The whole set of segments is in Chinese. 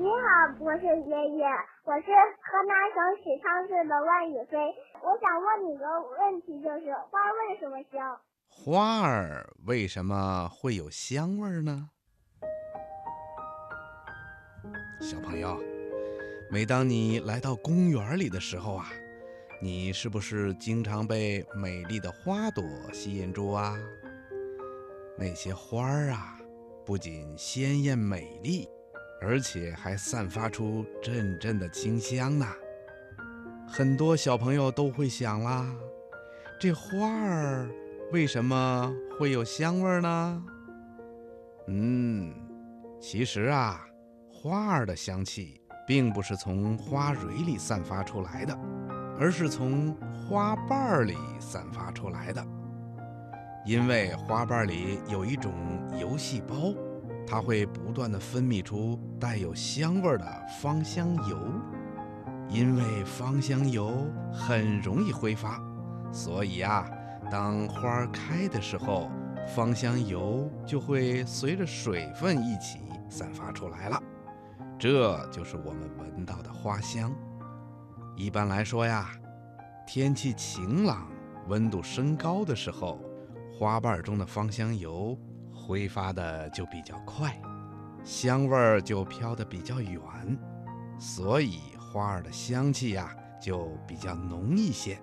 你好，博士爷爷，我是河南省许昌市的万宇飞。我想问你个问题，就是花为什么香？花儿为什么会有香味呢？小朋友，每当你来到公园里的时候啊，你是不是经常被美丽的花朵吸引住啊？那些花儿啊，不仅鲜艳美丽。而且还散发出阵阵的清香呢。很多小朋友都会想啦，这花儿为什么会有香味呢？嗯，其实啊，花儿的香气并不是从花蕊里散发出来的，而是从花瓣里散发出来的。因为花瓣里有一种油细胞。它会不断的分泌出带有香味的芳香油，因为芳香油很容易挥发，所以啊，当花开的时候，芳香油就会随着水分一起散发出来了，这就是我们闻到的花香。一般来说呀，天气晴朗、温度升高的时候，花瓣中的芳香油。挥发的就比较快，香味儿就飘得比较远，所以花儿的香气呀就比较浓一些。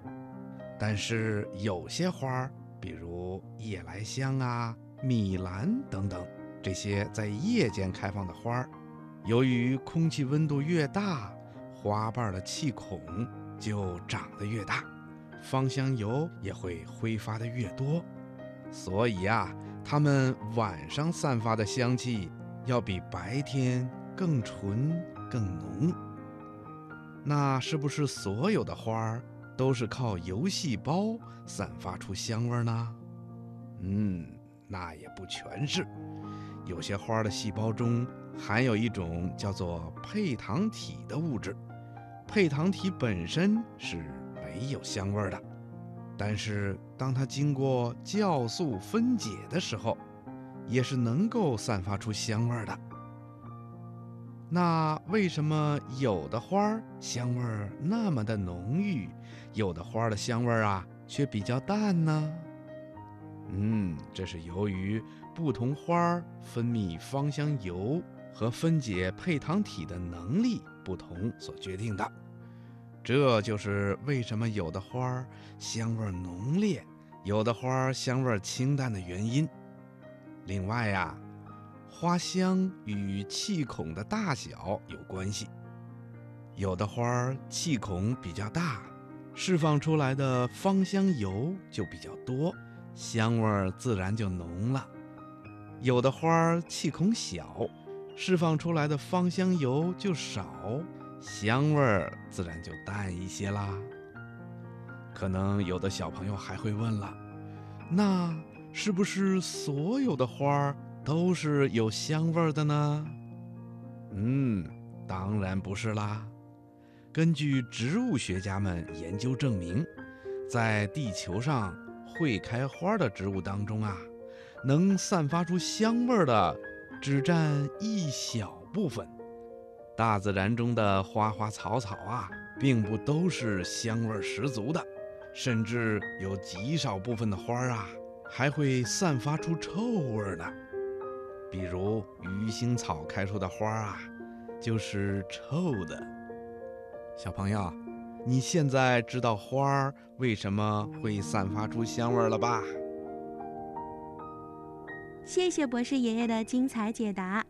但是有些花儿，比如夜来香啊、米兰等等，这些在夜间开放的花儿，由于空气温度越大，花瓣的气孔就长得越大，芳香油也会挥发的越多。所以啊，它们晚上散发的香气要比白天更纯更浓。那是不是所有的花儿都是靠油细胞散发出香味呢？嗯，那也不全是。有些花的细胞中含有一种叫做配糖体的物质，配糖体本身是没有香味的。但是，当它经过酵素分解的时候，也是能够散发出香味的。那为什么有的花香味那么的浓郁，有的花的香味啊却比较淡呢？嗯，这是由于不同花分泌芳香油和分解配糖体的能力不同所决定的。这就是为什么有的花儿香味浓烈，有的花儿香味清淡的原因。另外呀，花香与气孔的大小有关系。有的花儿气孔比较大，释放出来的芳香油就比较多，香味自然就浓了；有的花儿气孔小，释放出来的芳香油就少。香味儿自然就淡一些啦。可能有的小朋友还会问了，那是不是所有的花儿都是有香味儿的呢？嗯，当然不是啦。根据植物学家们研究证明，在地球上会开花的植物当中啊，能散发出香味儿的只占一小部分。大自然中的花花草草啊，并不都是香味十足的，甚至有极少部分的花啊，还会散发出臭味呢。比如鱼腥草开出的花啊，就是臭的。小朋友，你现在知道花儿为什么会散发出香味了吧？谢谢博士爷爷的精彩解答。